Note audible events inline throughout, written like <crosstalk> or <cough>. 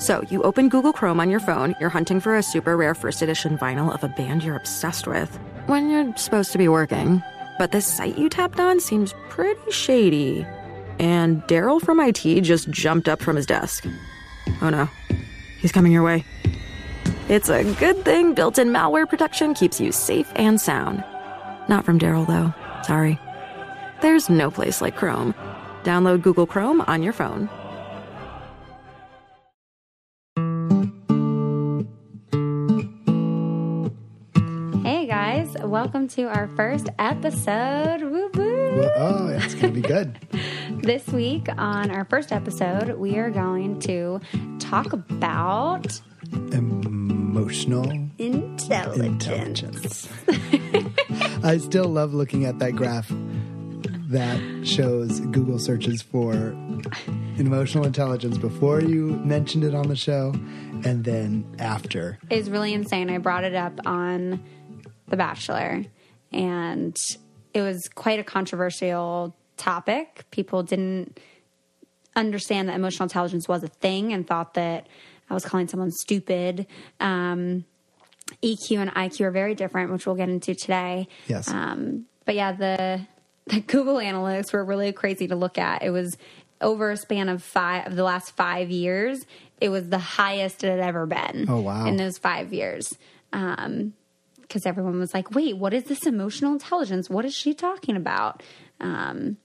So you open Google Chrome on your phone, you're hunting for a super rare first edition vinyl of a band you're obsessed with, when you're supposed to be working. But this site you tapped on seems pretty shady. And Daryl from IT just jumped up from his desk. Oh no, he's coming your way. It's a good thing built in malware protection keeps you safe and sound. Not from Daryl, though. Sorry. There's no place like Chrome. Download Google Chrome on your phone. Welcome to our first episode. Woo woo. Oh, it's going to be good. <laughs> This week on our first episode, we are going to talk about Emotional intelligence. intelligence. I still love looking at that graph that shows Google searches for emotional intelligence before you mentioned it on the show and then after. It's really insane. I brought it up on The Bachelor, and it was quite a controversial topic. People didn't understand that emotional intelligence was a thing and thought that I was calling someone stupid. Um, EQ and IQ are very different, which we'll get into today. Yes. Um, but yeah, the the Google Analytics were really crazy to look at. It was over a span of five of the last five years. It was the highest it had ever been. Oh, wow. In those five years. Um, because everyone was like, wait, what is this emotional intelligence? What is she talking about? Um,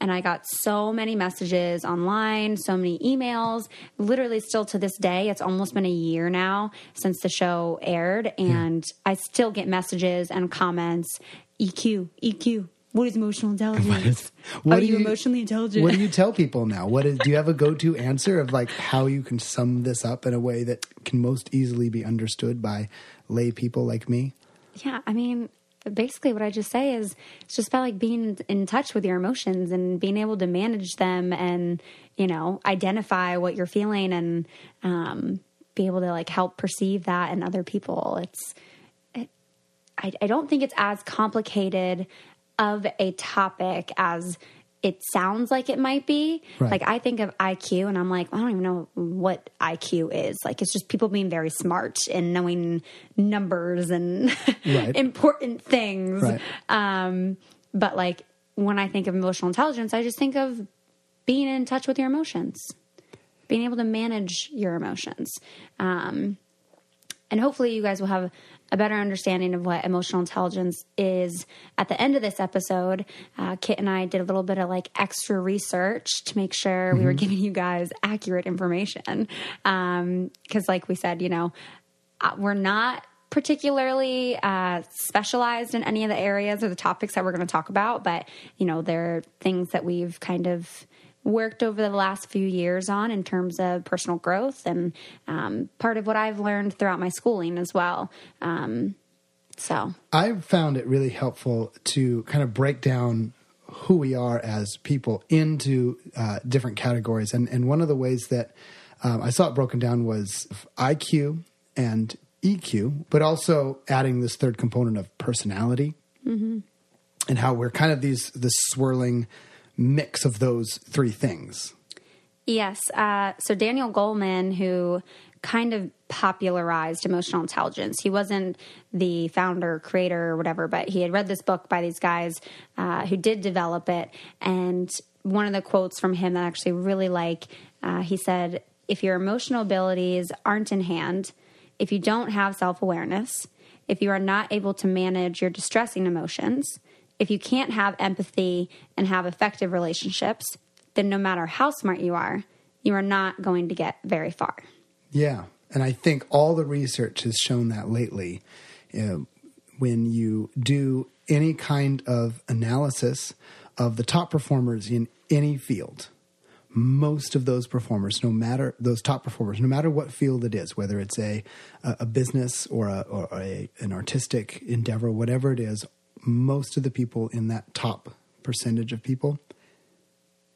and I got so many messages online, so many emails. Literally, still to this day, it's almost been a year now since the show aired, and I still get messages and comments. EQ, EQ. What is emotional intelligence? What Are do you, emotionally intelligent? What do you tell people <laughs> now? What is do you have a go-to answer of like how you can sum this up in a way that can most easily be understood by lay people like me? Yeah, I mean, basically, what I just say is it's just about like being in touch with your emotions and being able to manage them and, you know, identify what you're feeling and um, be able to like help perceive that in other people. It's, it, I, I don't think it's as complicated of a topic as it sounds like it might be. Right. Like I think of IQ and I'm like, I don't even know what IQ is. Like it's just people being very smart and knowing numbers and <laughs> Right. important things. Right. Um, but like when I think of emotional intelligence, I just think of being in touch with your emotions, being able to manage your emotions. Um, and hopefully you guys will have a better understanding of what emotional intelligence is. At the end of this episode uh, Kitt and i did a little bit of like extra research to make sure we were giving you guys accurate information. Because like we said you know uh, we're not particularly uh, specialized in any of the areas or the topics that we're going to talk about but you know there are things that we've kind of worked over the last few years on in terms of personal growth and um, part of what I've learned throughout my schooling as well. Um, so, I found it really helpful to kind of break down who we are as people into uh, different categories. And, and one of the ways that um, I saw it broken down was IQ and EQ, but also adding this third component of personality and how we're kind of these this swirling mix of those three things. yes. Uh, so, Daniel Goleman, who kind of popularized emotional intelligence, he wasn't the founder, creator, or whatever, but he had read this book by these guys uh, who did develop it. And one of the quotes from him that I actually really like, uh, he said, If your emotional abilities aren't in hand, if you don't have self awareness, if you are not able to manage your distressing emotions, if you can't have empathy and have effective relationships, then no matter how smart you are, you are not going to get very far. Yeah. And I think all the research has shown that lately. Know, when you do any kind of analysis of the top performers in any field, most of those performers, no matter those top performers, no matter what field it is, whether it's a a, a business or a or a an artistic endeavor, whatever it is, most of the people in that top percentage of people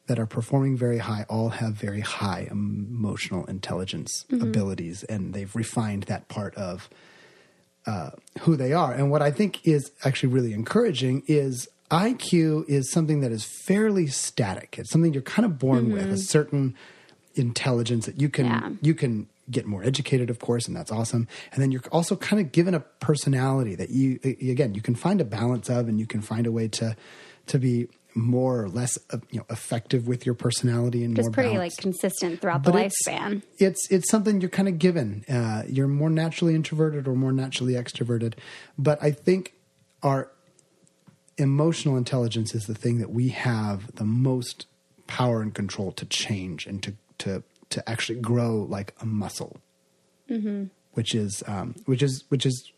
that are performing very high all have very high emotional intelligence abilities, and they've refined that part of uh, who they are. And what I think is actually really encouraging is IQ is something that is fairly static. It's something you're kind of born with a certain intelligence that you can Yeah. you can get more educated, of course, and that's awesome. And then you're also kind of given a personality that you, again, you can find a balance of, and you can find a way to to be more or less uh, you know effective with your personality and Just more pretty balanced. like consistent throughout the it's- lifespan. It's it's something you're kind of given. Uh, you're more naturally introverted or more naturally extroverted, but I think our emotional intelligence is the thing that we have the most power and control to change and to to to actually grow like a muscle, Mm-hmm. which is um, which is which is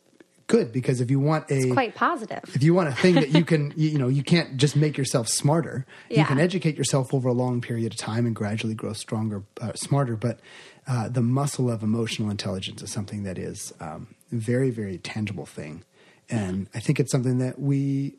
good because if you want a Quite positive. if you want a thing that you can <laughs> you, you know you can't just make yourself smarter. You can educate yourself over a long period of time and gradually grow stronger uh, smarter. But uh, the muscle of emotional intelligence is something that is um, a very very tangible thing. And i think it's something that we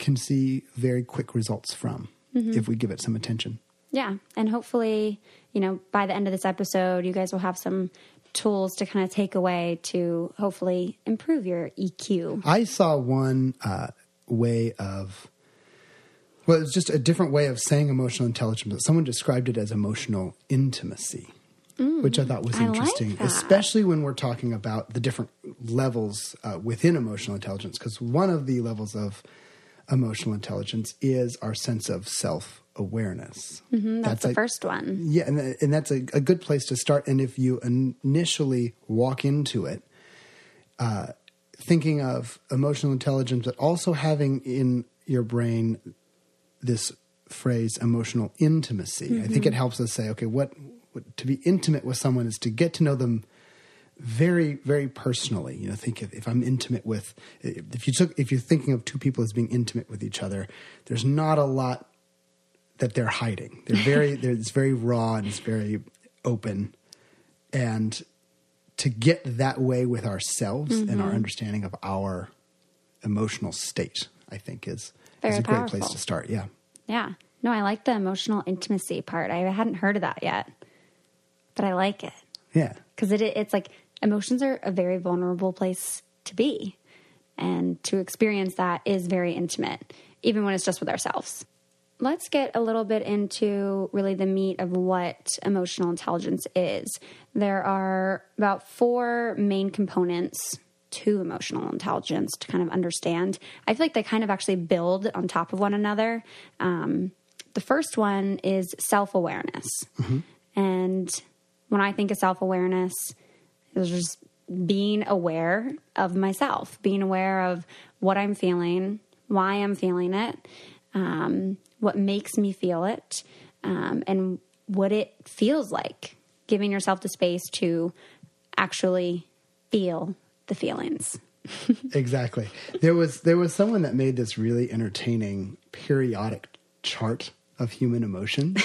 can see very quick results from if we give it some attention Yeah. And hopefully, you know, by the end of this episode, you guys will have some tools to kind of take away to hopefully improve your EQ. I saw one uh, way of, well, it's just a different way of saying emotional intelligence. But someone described it as emotional intimacy, which I thought was Mm, I like interesting, especially when we're talking about the different levels uh, within emotional intelligence. Because one of the levels of emotional intelligence is our sense of self awareness. Mm, That's, the like- first one. yeah, and, and that's a, a good place to start. And if you initially walk into it, uh, thinking of emotional intelligence, but also having in your brain this phrase emotional intimacy, I think it helps us say, okay, what, what to be intimate with someone is to get to know them very very personally you know think if, if i'm intimate with if you took if you're thinking of two people as being intimate with each other there's not a lot that they're hiding they're very <laughs> they're, it's very raw and it's very open and to get that way with ourselves and Mm-hmm. our understanding of our emotional state i think is Very is a great place to start yeah Yeah. No, I like the emotional intimacy part. I hadn't heard of that yet, but I like it yeah because it, it's like emotions are a very vulnerable place to be. And to experience that is very intimate, even when it's just with ourselves. Let's get a little bit into really the meat of what emotional intelligence is. There are about four main components to emotional intelligence to kind of understand. I feel like they kind of actually build on top of one another. Um, the first one is self awareness. And when I think of self awareness, it's just being aware of myself, being aware of what I'm feeling, why I'm feeling it, um, what makes me feel it, um, and what it feels like. Giving yourself the space to actually feel the feelings. <laughs> exactly. There was there was someone that made this really entertaining periodic chart of human emotion. <laughs>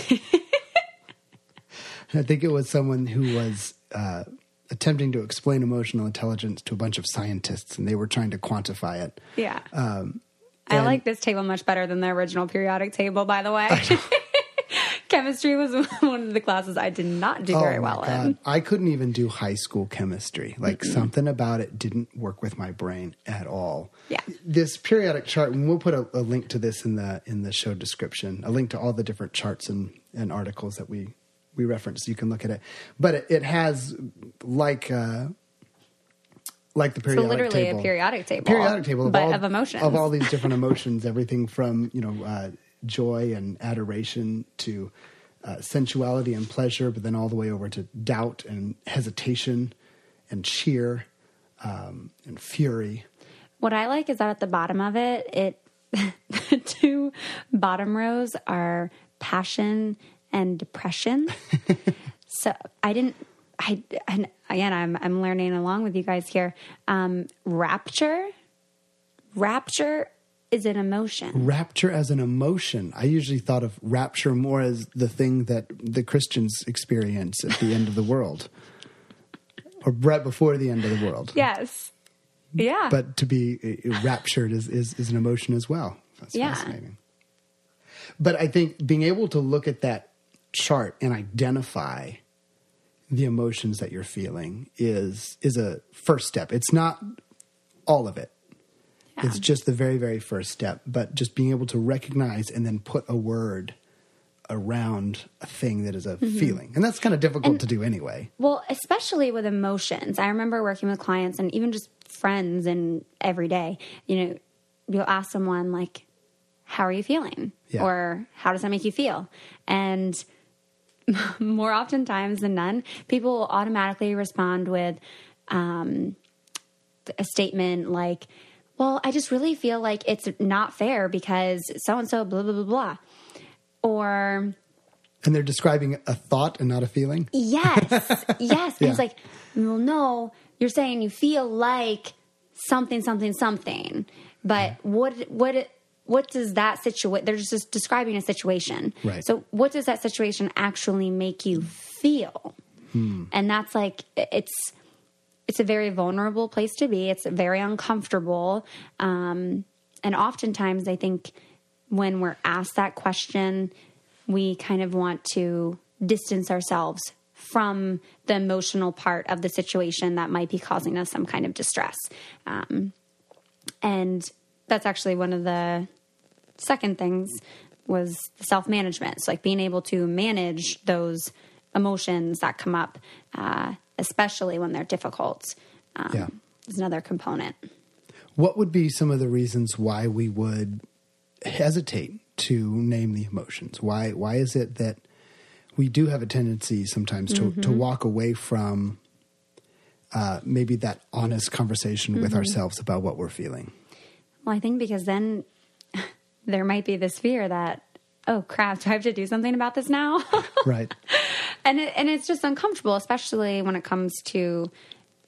I think it was someone who was uh, attempting to explain emotional intelligence to a bunch of scientists, and they were trying to quantify it. Yeah. Um, I like this table much better than the original periodic table, by the way. <laughs> Chemistry was <laughs> one of the classes I did not do very Oh my well in. I couldn't even do high school chemistry. Like something about it didn't work with my brain at all. Yeah. This periodic chart, and we'll put a, a link to this in the in the show description. A link to all the different charts and, and articles that we we reference. You can look at it. But it, it has like uh, like the So periodic literally table. a periodic table. periodic table of but all, of emotions. of all these <laughs> different emotions, everything from you know uh, joy and adoration to uh, sensuality and pleasure, but then all the way over to doubt and hesitation and cheer um, and fury. What I like is that at the bottom of it, it <laughs> the two bottom rows are passion and depression. <laughs> so I didn't. I and again, I'm I'm learning along with you guys here. Um, rapture, rapture is an emotion. Rapture as an emotion. I usually thought of rapture more as the thing that the Christians experience at the end of the world, or right before the end of the world. Yes. Yeah. but to be uh, raptured is, is, is an emotion as well. That's Yeah. fascinating. But I think being able to look at that chart and identify the emotions that you're feeling is is a first step. It's not all of it. It's just the very very first step, but just being able to recognize and then put a word around a thing that is a mm-hmm. feeling. And that's kind of difficult to do anyway. Well, especially with emotions. I remember working with clients and even just friends and every day, you know, you'll ask someone like, how are you feeling? Yeah. Or how does that make you feel? And <laughs> more oftentimes than none, people will automatically respond with um, a statement like, well, I just really feel like it's not fair because so and so, blah, blah, blah, blah. Or, And they're describing a thought and not a feeling. Yes, <laughs> yes. Yeah. it's like, well, no, you're saying you feel like something, something, something. But what, what, what does that situation? They're just describing a situation. Right. So, what does that situation actually make you feel? And that's like it's it's a very vulnerable place to be. It's very uncomfortable. Um, and oftentimes, I think when we're asked that question, we kind of want to distance ourselves from the emotional part of the situation that might be causing us some kind of distress. Um, and that's actually one of the second things was self management. So, like being able to manage those emotions that come up, uh, especially when they're difficult, um, Yeah. is another component. What would be some of the reasons why we would hesitate to name the emotions? Why why is it that we do have a tendency sometimes to, to walk away from uh, maybe that honest conversation with ourselves about what we're feeling? Well, I think because then there might be this fear that, oh crap, do I have to do something about this now? <laughs> Right. and it, and it's just uncomfortable, especially when it comes to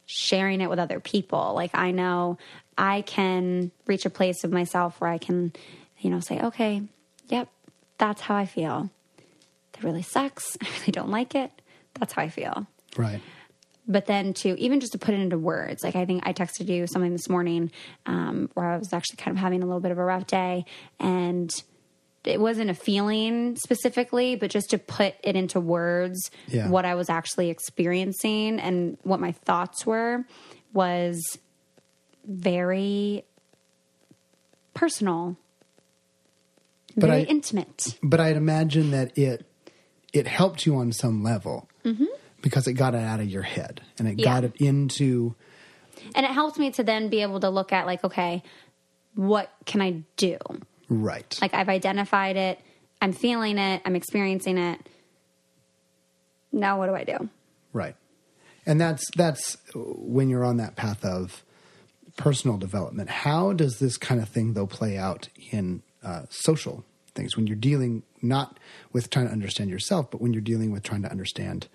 sharing it with other people. Like I know I can reach a place of myself where I can, you know, say, okay, yep, that's how I feel. That really sucks. <laughs> I really don't like it. That's how I feel. Right. But then to even just to put it into words, like I think I texted you something this morning um, where I was actually kind of having a little bit of a rough day and it wasn't a feeling specifically, but just to put it into words, Yeah. what I was actually experiencing and what my thoughts were was very personal, But very I- intimate. But I'd imagine that it it helped you on some level because it got it out of your head and it. Yeah. got it into And it helped me to then be able to look at, like, okay, what can I do? right. Like I've identified it, I'm feeling it, I'm experiencing it. Now what do I do? Right. And that's that's when you're on that path of personal development. How does this kind of thing though play out in uh, social things when you're dealing not with trying to understand yourself, but when you're dealing with trying to understand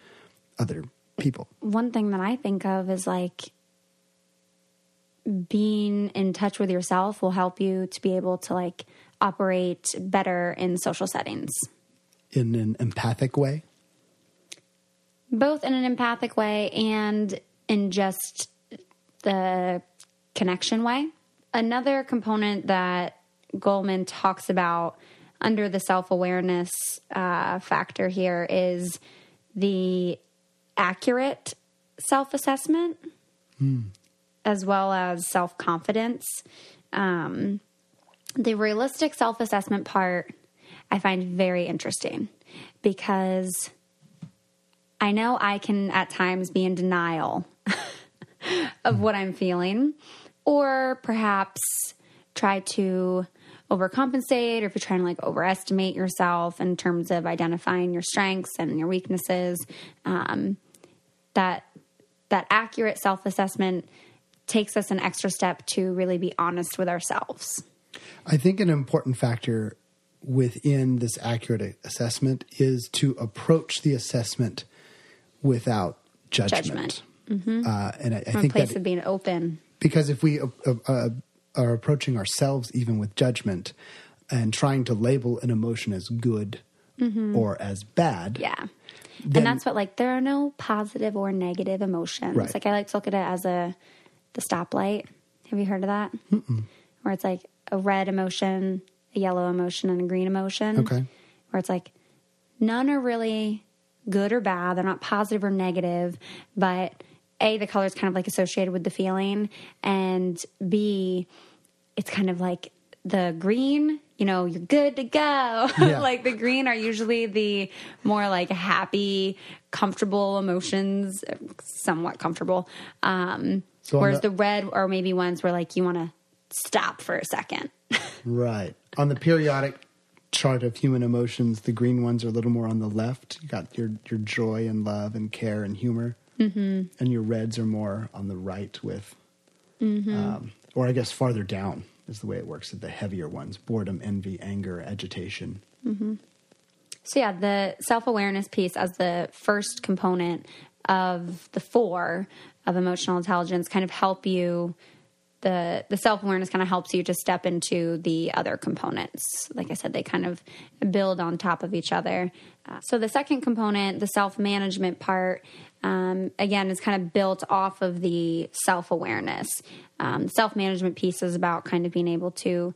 other people? One thing that I think of is like being in touch with yourself will help you to be able to like operate better in social settings. In an empathic way. both in an empathic way and in just the connection way. Another component that Goleman talks about under the self awareness uh, factor here is the accurate self assessment as well as self confidence. Um, the realistic self assessment part I find very interesting because I know I can at times be in denial <laughs> of what I'm feeling, or perhaps try to overcompensate, or if you're trying to like overestimate yourself in terms of identifying your strengths and your weaknesses. Um, that that accurate self assessment takes us an extra step to really be honest with ourselves. I think an important factor within this accurate assessment is to approach the assessment without judgment. Judgment. Uh, and I, I think place that of being open. because if we uh, uh, are approaching ourselves even with judgment and trying to label an emotion as good or as bad, Mm-hmm. Yeah. Then- and that's what like there are no positive or negative emotions. Right. Like I like to look at it as a the stoplight. Have you heard of that? Mm-mm. Where it's like a red emotion, a yellow emotion, and a green emotion. Okay. Where it's like none are really good or bad. They're not positive or negative, but a the color is kind of like associated with the feeling, and b it's kind of like the green, you know, you're good to go. <laughs> Yeah. like the green are usually the more like happy, comfortable emotions, somewhat comfortable. Um, So whereas the- the, red are maybe ones where like you want to stop for a second. <laughs> Right. On the periodic chart of human emotions, the green ones are a little more on the left. You got your your joy and love and care and humor, mm-hmm. and your reds are more on the right with, um, or I guess farther down is the way it works. With the heavier ones: boredom, envy, anger, agitation. Mm-hmm. So yeah, the self awareness piece as the first component of the four of emotional intelligence kind of help you. The the self awareness kind of helps you to step into the other components. Like I said, they kind of build on top of each other. Uh, so the second component, the self management part, um, again, is kind of built off of the self awareness. Um, self management piece is about kind of being able to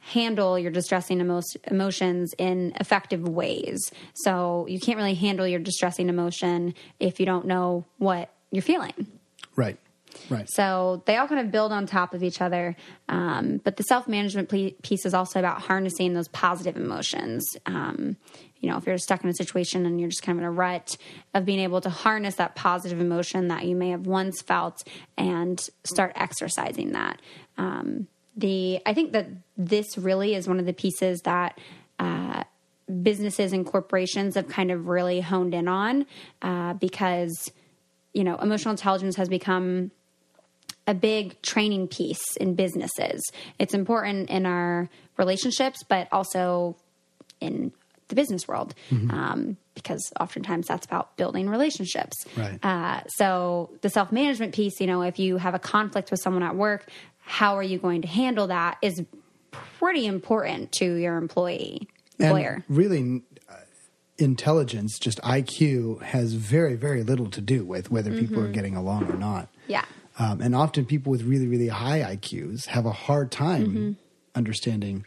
handle your distressing emo- emotions in effective ways. So you can't really handle your distressing emotion if you don't know what you're feeling. Right. Right. So they all kind of build on top of each other. Um, but the self management piece is also about harnessing those positive emotions. Um, you know, if you're stuck in a situation and you're just kind of in a rut, of being able to harness that positive emotion that you may have once felt and start exercising that. Um, the I think that this really is one of the pieces that uh, businesses and corporations have kind of really honed in on uh, because you know emotional intelligence has become a big training piece in businesses. It's important in our relationships, but also in the business world um, because oftentimes that's about building relationships. Right. Uh, so the self management piece, you know, if you have a conflict with someone at work, how are you going to handle that is pretty important to your employee employer. And really, uh, intelligence, just IQ, has very, very little to do with whether people are getting along or not. yeah. Um, and often people with really, really high IQs have a hard time Mm-hmm. understanding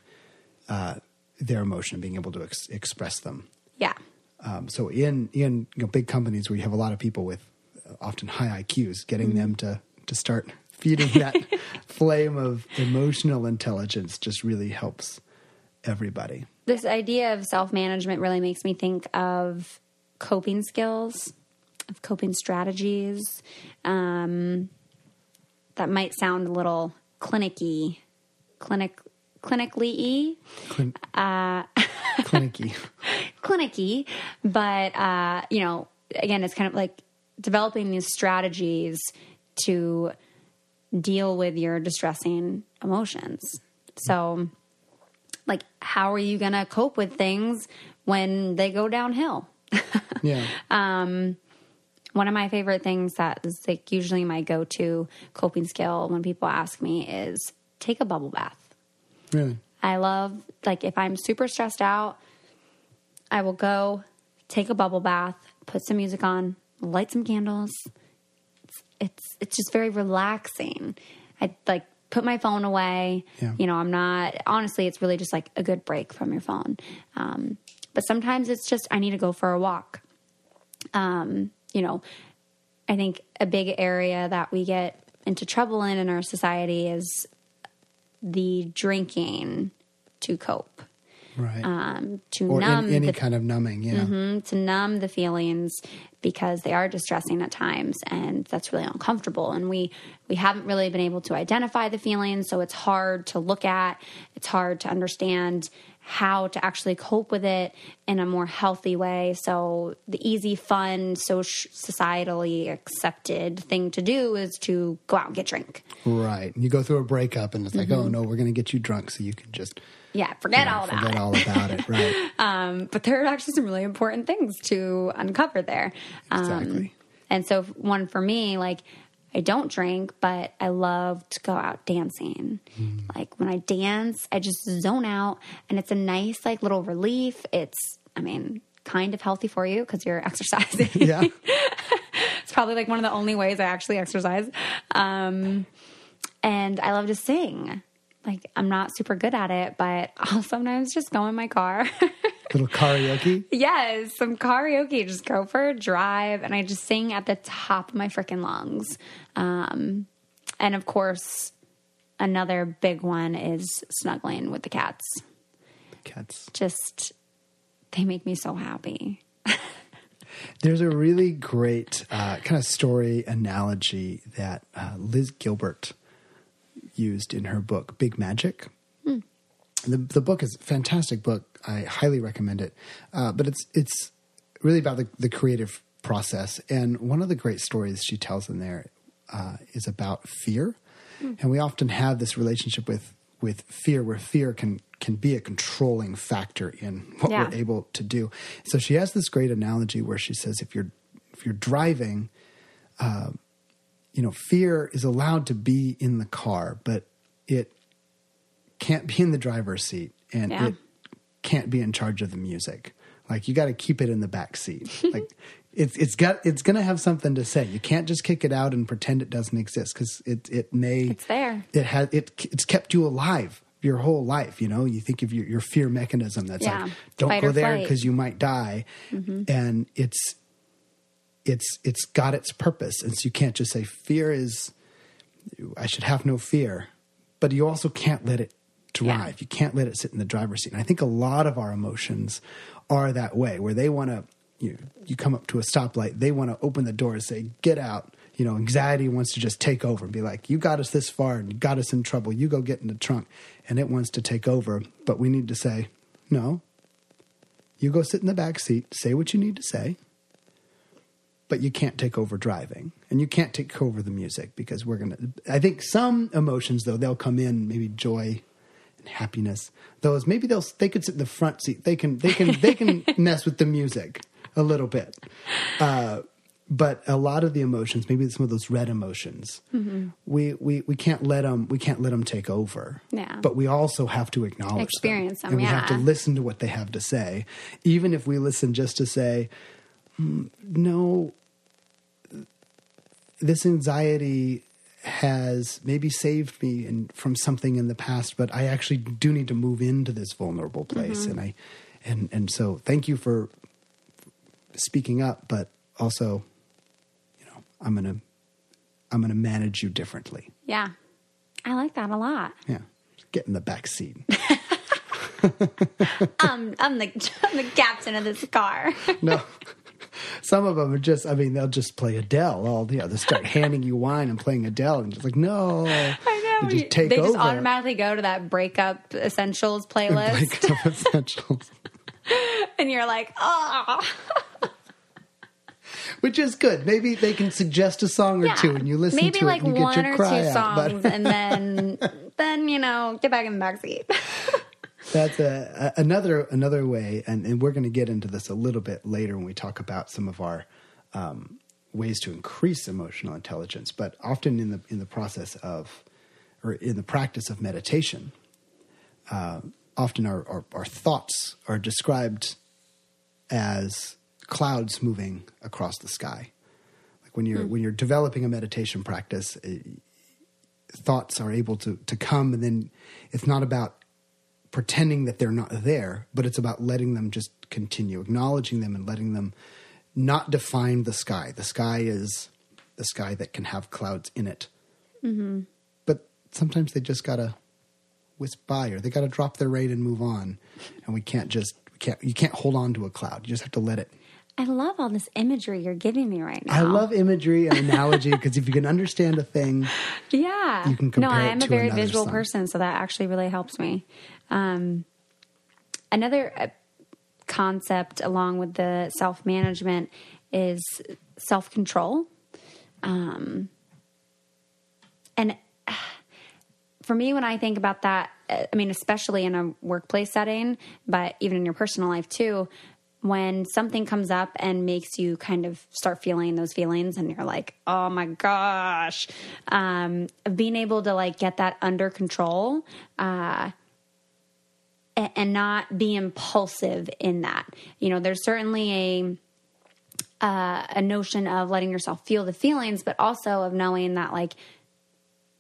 uh, their emotion and being able to ex- express them. Yeah. Um, so in in you know, big companies where you have a lot of people with uh, often high IQs, getting Mm-hmm. them to to start feeding that <laughs> flame of emotional intelligence just really helps everybody. this idea of self management really makes me think of coping skills, of coping strategies. Um, that might sound a little clinicky, clinic, clinically Clin- Uh, <laughs> clinicky. clinicky, but uh, you know, again, it's kind of like developing these strategies to deal with your distressing emotions. So, like, how are you going to cope with things when they go downhill? <laughs> Yeah. One of my favorite things that is like usually my go-to coping skill when people ask me is take a bubble bath. really. I love like if I'm super stressed out, I will go take a bubble bath, put some music on, light some candles. It's it's, it's just very relaxing. I like put my phone away. Yeah. You know, I'm not honestly. It's really just like a good break from your phone. Um, but sometimes it's just I need to go for a walk. Um, you know, I think a big area that we get into trouble in in our society is the drinking to cope, Right. um, to or numb in, any the kind of numbing, yeah. Mhm, to numb the feelings because they are distressing at times and that's really uncomfortable and we we haven't really been able to identify the feelings so it's hard to look at it's hard to understand how to actually cope with it in a more healthy way so the easy fun so societally accepted thing to do is to go out and get drink Right. You go through a breakup and it's like, oh no, we're going to get you drunk so you can just yeah forget you know, all about forget it all about it. <laughs> Right. but there are actually some really important things to uncover there. Um, Exactly. and so, one for me, like, I don't drink, but I love to go out dancing. Like, when I dance, I just zone out, and it's a nice, like, little relief. It's, I mean, kind of healthy for you because you're <laughs> exercising. yeah. <laughs> it's probably like one of the only ways I actually exercise. Um, and I love to sing. Like, I'm not super good at it, but <laughs> I'll sometimes just go in my car. Little karaoke. Yes, some karaoke. Just go for a drive, and I just sing at the top of my freaking lungs. Um, and of course, another big one is snuggling with the cats. Cats. Just they make me so happy. <laughs> There's a really great uh, kind of story analogy that uh, Liz Gilbert used in her book, Big Magic. The, the book is a fantastic book. I highly recommend it. Uh, but it's it's really about the, the creative process. And one of the great stories she tells in there uh, is about fear. And we often have this relationship with with fear, where fear can can be a controlling factor in what Yeah. we're able to do. So she has this great analogy where she says, if you're if you're driving, uh, you know, fear is allowed to be in the car, but it can't be in the driver's seat, and Yeah. it can't be in charge of the music. Like you got to keep it in the back seat. <laughs> like it's it's got it's going to have something to say. You can't just kick it out and pretend it doesn't exist because it it may It's there. It has it it's kept you alive your whole life. You know, you think of your, your fear mechanism that's Yeah. like don't Fight go there. Mm-hmm. because you might die, and it's it's it's got its purpose, and so you can't just say fear is I should have no fear, but you also can't let it drive. Yeah. You can't let it sit in the driver's seat. And I think a lot of our emotions are that way, where they want to, you, you come up to a stoplight, they want to open the door and say, get out. You know, anxiety wants to just take over and be like, you got us this far and you got us in trouble. You go get in the trunk. And it wants to take over. But we need to say, no, you go sit in the back seat, say what you need to say, but you can't take over driving and you can't take over the music because we're going to. I think some emotions, though, they'll come in, maybe joy and happiness. Those maybe they'll they could sit in the front seat. They can they can they can <laughs> mess with the music a little bit. Uh, but a lot of the emotions, maybe some of those red emotions, we, we we can't let them we can't let them take over. Yeah. But we also have to acknowledge Experience them, and we have to listen to what they have to say, even if we listen just to say, "Mm, no, this anxiety has maybe saved me in, from something in the past, but I actually do need to move into this vulnerable place, Mm-hmm. and I, and and so thank you for speaking up, but also, you know, I'm gonna, I'm gonna manage you differently. Yeah. I like that a lot. Yeah, get in the back seat. <laughs> Um, I'm the I'm the captain of this car. no. <laughs> Some of them are just, I mean, they'll just play Adele. All you know, they start <laughs> handing you wine and playing Adele, and just like, no. I know. They just take they just automatically go to that breakup essentials playlist, <laughs> Breakup essentials. <laughs> and you're like, oh, Which is good. Maybe they can suggest a song or yeah. two, and you listen Maybe to like it and you one get your or cry two out. songs, But and then then you know get back in the backseat. That's a, a, another another way, and, and we're going to get into this a little bit later when we talk about some of our um, ways to increase emotional intelligence. But often in the in the process of, or in the practice of meditation, uh, often our, our, our thoughts are described as clouds moving across the sky. Like when you're when you're developing a meditation practice, eh, thoughts are able to to come, and then it's not about pretending that they're not there, but it's about letting them just continue, acknowledging them, and letting them not define the sky. The sky is the sky that can have clouds in it, mm-hmm. but sometimes they just gotta wisp by, or they gotta drop their rate and move on, and we can't just we can't you can't hold on to a cloud. You just have to let it I love all this imagery you're giving me right now. I love imagery and <laughs> analogy because if you can understand a thing, Yeah. You can compare. no, I am a very visual song. person, so that actually really helps me. Um, another uh, concept along with the self management is self control. Um, and uh, <sighs> for me, when I think about that, uh, I mean, especially in a workplace setting, but even in your personal life too, when something comes up and makes you kind of start feeling those feelings and you're like, oh my gosh, um, being able to like get that under control, uh, and not be impulsive in that. You know, there's certainly a uh, a notion of letting yourself feel the feelings, but also of knowing that like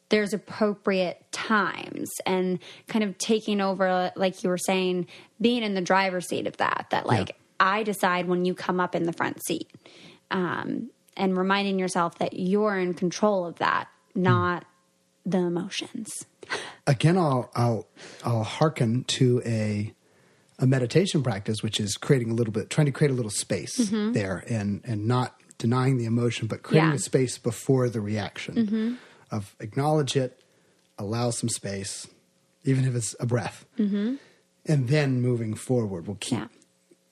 there's appropriate times and kind of taking over, like you were saying, being in the driver's seat of that. That like I decide when you come up in the front seat, um, and reminding yourself that you're in control of that, not the emotions. Again, I'll I'll I'll hearken to a a meditation practice, which is creating a little bit, trying to create a little space there, and and not denying the emotion, but creating Mm-hmm. Yeah. a space before the reaction of acknowledge it, allow some space, even if it's a breath, and then moving forward, we'll keep Yeah.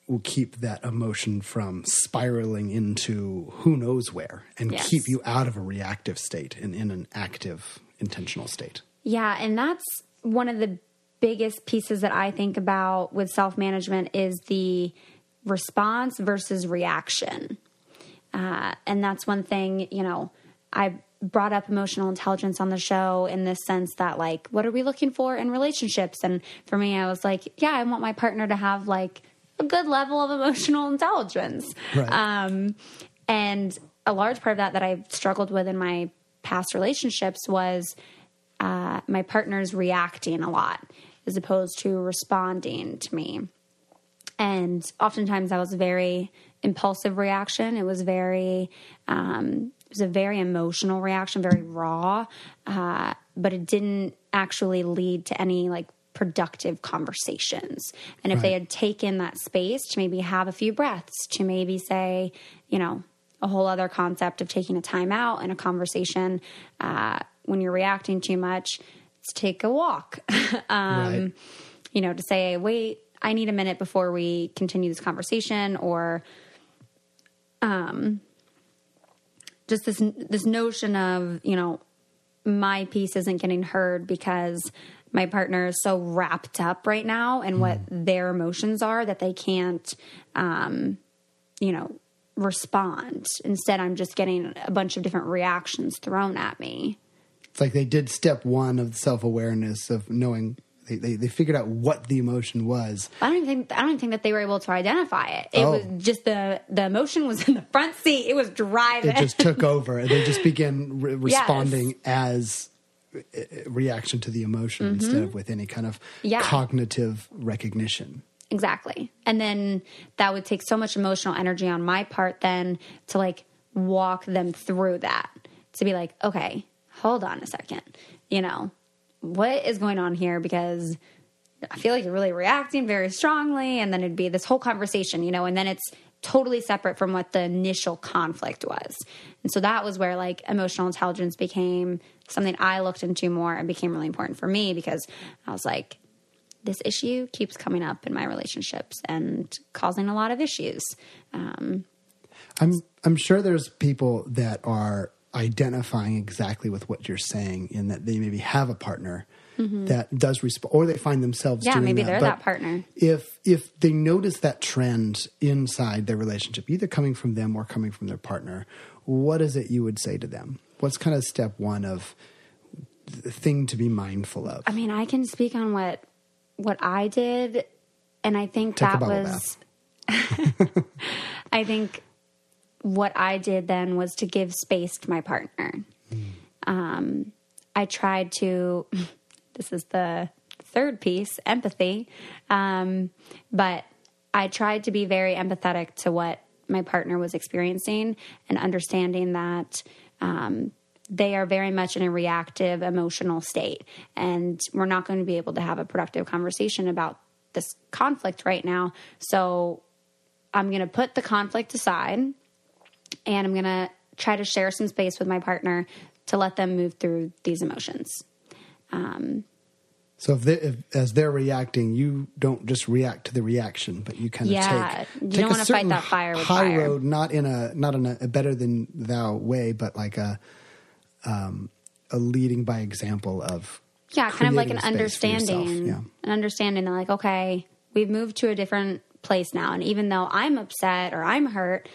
Will keep that emotion from spiraling into who knows where and Yes. keep you out of a reactive state and in an active intentional state Yeah, and that's one of the biggest pieces that I think about with self management is the response versus reaction. Uh, and that's one thing, you know, I brought up emotional intelligence on the show in this sense that, like, what are we looking for in relationships? And for me, I was like, yeah, I want my partner to have like a good level of emotional intelligence. Right. Um, and a large part of that that I struggled with in my past relationships was uh, my partner's reacting a lot as opposed to responding to me. And oftentimes that was a very impulsive reaction. It was very, um, it was a very emotional reaction, very raw, uh, but it didn't actually lead to any like productive conversations. And if they had taken that space to maybe have a few breaths, to maybe say, you know, a whole other concept of taking a time out in a conversation uh, when you're reacting too much, let's take a walk. <laughs> um, right you know, to say, wait, I need a minute before we continue this conversation, or um, just this this notion of you know, my piece isn't getting heard because my partner is so wrapped up right now in what their emotions are that they can't, um, you know, respond. Instead, I'm just getting a bunch of different reactions thrown at me. it's like they did step one of self-awareness of knowing they, they, they figured out what the emotion was I don't even think I don't think that they were able to identify it. It Oh. was just the the emotion was in the front seat. It was driving. it just took over and they just began re- <laughs> responding as a a reaction to the emotion instead of with any kind of Mm-hmm. Yeah. cognitive recognition exactly. And then that would take so much emotional energy on my part then to like walk them through that. To be like, okay, hold on a second. You know, what is going on here because I feel like you're really reacting very strongly and then it'd be this whole conversation, you know, and then it's totally separate from what the initial conflict was. And so that was where like emotional intelligence became something I looked into more and became really important for me because I was like this issue keeps coming up in my relationships and causing a lot of issues. Um, I'm I'm sure there's people that are identifying exactly with what you're saying in that they maybe have a partner that does respond or they find themselves Mm-hmm. Yeah, doing maybe that. they're But that partner. If if they notice that trend inside their relationship, either coming from them or coming from their partner, what is it you would say to them? What's kind of step one of the thing to be mindful of? I mean, I can speak on what what I did, and I think Take that was. <laughs> I think what I did then was to give space to my partner. Um, I tried to. <laughs> This is the third piece, empathy. Um, but I tried to be very empathetic to what my partner was experiencing and understanding that um, they are very much in a reactive emotional state. And we're not going to be able to have a productive conversation about this conflict right now. So I'm going to put the conflict aside and I'm going to try to share some space with my partner to let them move through these emotions. So if, they, if as they're reacting, you don't just react to the reaction, but you kind of Yeah, take you take don't a wanna fight that fire with high fire. road, not in a not in a, a better than thou way, but like a um, a leading by example of Yeah, kind of like an creating a space for yourself. understanding, Yeah. an understanding that like, okay, we've moved to a different place now, and even though I'm upset or I'm hurt,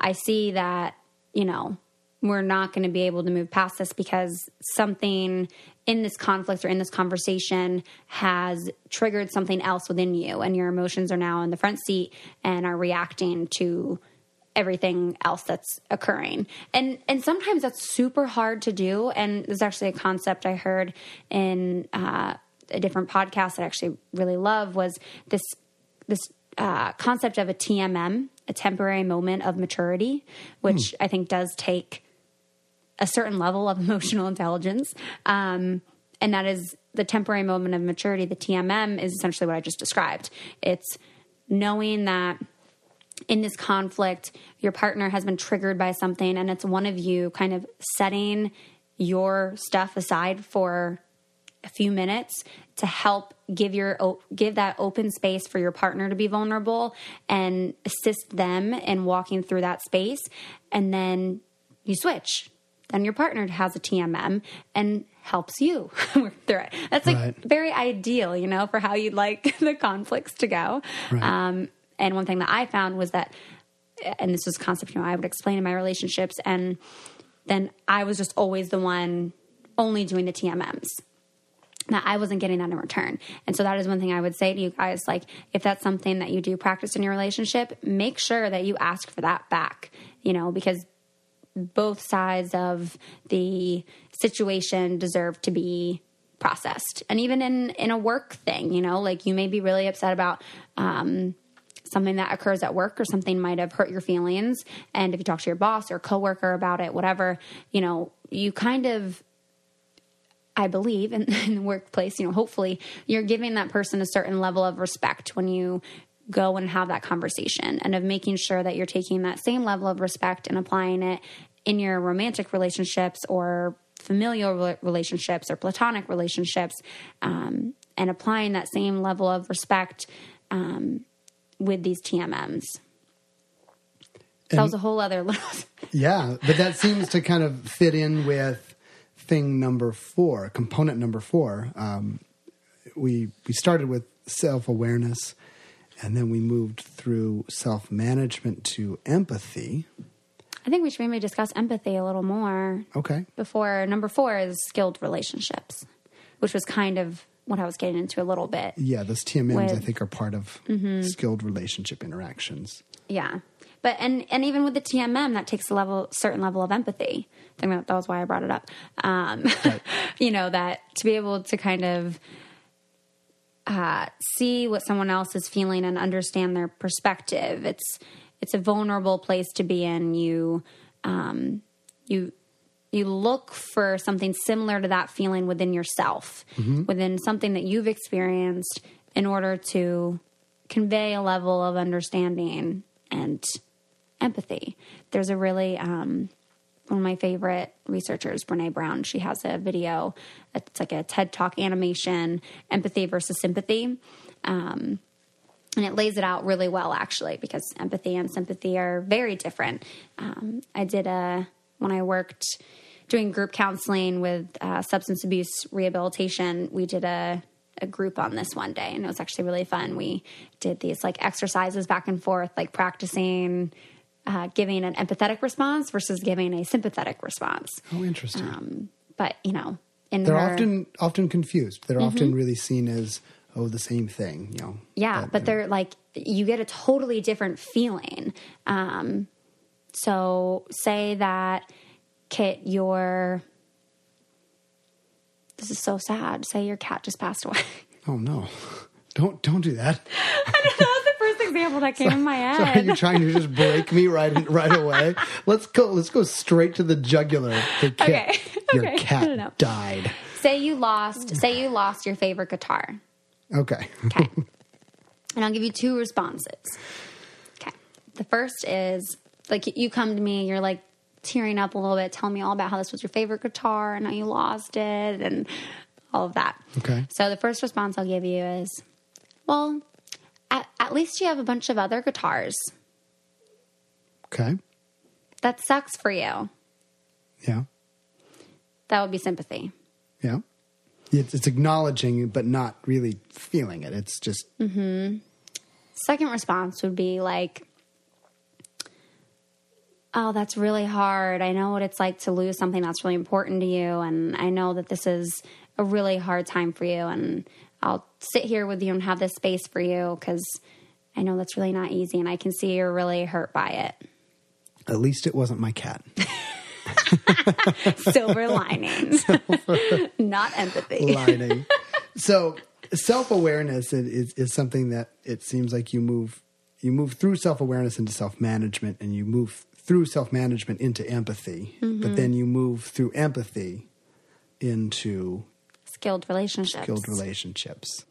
I see that you know we're not going to be able to move past this because something in this conflict or in this conversation has triggered something else within you, and your emotions are now in the front seat and are reacting to everything else that's occurring. And and sometimes that's super hard to do. And there's actually a concept I heard in uh, a different podcast that I actually really love was this this uh, concept of a TMM, a temporary moment of maturity, which I think does take a certain level of <laughs> emotional intelligence. Um, and that is the temporary moment of maturity. The TMM is essentially what I just described. It's knowing that in this conflict, your partner has been triggered by something, and it's one of you kind of setting your stuff aside for a few minutes to help give your give that open space for your partner to be vulnerable and assist them in walking through that space and then you switch then your partner has a TMM and helps you <laughs> work through it. That's like right. very ideal, you know, for how you'd like <laughs> the conflicts to go. Right. Um, and one thing that I found was that, and this was a concept, you know, I would explain in my relationships, and then I was just always the one only doing the TMMs. That I wasn't getting that in return. And so that is one thing I would say to you guys like, if that's something that you do practice in your relationship, make sure that you ask for that back, you know, because both sides of the situation deserve to be processed. And even in in a work thing, you know, like you may be really upset about um, something that occurs at work or something might have hurt your feelings. And if you talk to your boss or coworker about it, whatever, you know, you kind of I believe in, <laughs> in, the workplace, you know, hopefully you're giving that person a certain level of respect when you go and have that conversation and of making sure that you're taking that same level of respect and applying it in your romantic relationships or familial relationships or platonic relationships um, and applying that same level of respect um, with these TMMs. that was a whole other <laughs> little. yeah, but that seems to kind of fit in with thing number four, component number four. Um, we we started with self awareness, and then we moved through self management to empathy. I think we should maybe discuss empathy a little more. Okay. Before number four is skilled relationships, which was kind of what I was getting into a little bit. Yeah, those TMMs with, I think are part of mm-hmm. skilled relationship interactions. Yeah. But and and even with the TMM, that takes a level certain level of empathy. I think that, that was why I brought it up. Um, right. <laughs> you know that to be able to kind of uh, see what someone else is feeling and understand their perspective. It's it's a vulnerable place to be in. You um, you you look for something similar to that feeling within yourself, mm-hmm. within something that you've experienced, in order to convey a level of understanding and empathy. There's a really um, one of my favorite researchers, Brene Brown. She has a video. It's like a TED Talk animation, empathy versus sympathy. Um, and it lays it out really well actually because empathy and sympathy are very different um, i did a when i worked doing group counseling with uh, substance abuse rehabilitation we did a, a group on this one day and it was actually really fun we did these like exercises back and forth like practicing uh, giving an empathetic response versus giving a sympathetic response. Oh interesting. Um, but you know they're her, often often confused. They're mm-hmm. often really seen as oh the same thing you know. Yeah but, but they're like you get a totally different feeling. Um so say that Kitt your this is so sad. Say your cat just passed away. Oh no. <laughs> Don't don't do that. <laughs> I don't know, that was the first example that came so, in my head. So are you trying to just break me right right away? Let's go. Let's go straight to the jugular. Hey, Kitt, okay. <laughs> Your okay. cat died. Say you lost. Say you lost your favorite guitar. Okay. Okay. <laughs> and I'll give you two responses. Okay. The first is like you come to me, you're like tearing up a little bit, tell me all about how this was your favorite guitar and how you lost it and all of that. Okay. So the first response I'll give you is, well, at, at least you have a bunch of other guitars. Okay. That sucks for you. Yeah. That would be sympathy. Yeah. It's, it's acknowledging, but not really feeling it. It's just. Mm-hmm. Second response would be like, oh, that's really hard. I know what it's like to lose something that's really important to you. And I know that this is a really hard time for you. And I'll sit here with you and have this space for you because I know that's really not easy. And I can see you're really hurt by it. At least it wasn't my cat. <laughs> Silver lining, <laughs> not empathy. Lining. <laughs> So self awareness is, is something that it seems like you move you move through self awareness into self management, and you move through self management into empathy, Mm-hmm. but then you move through empathy into Skilled relationships. skilled relationships.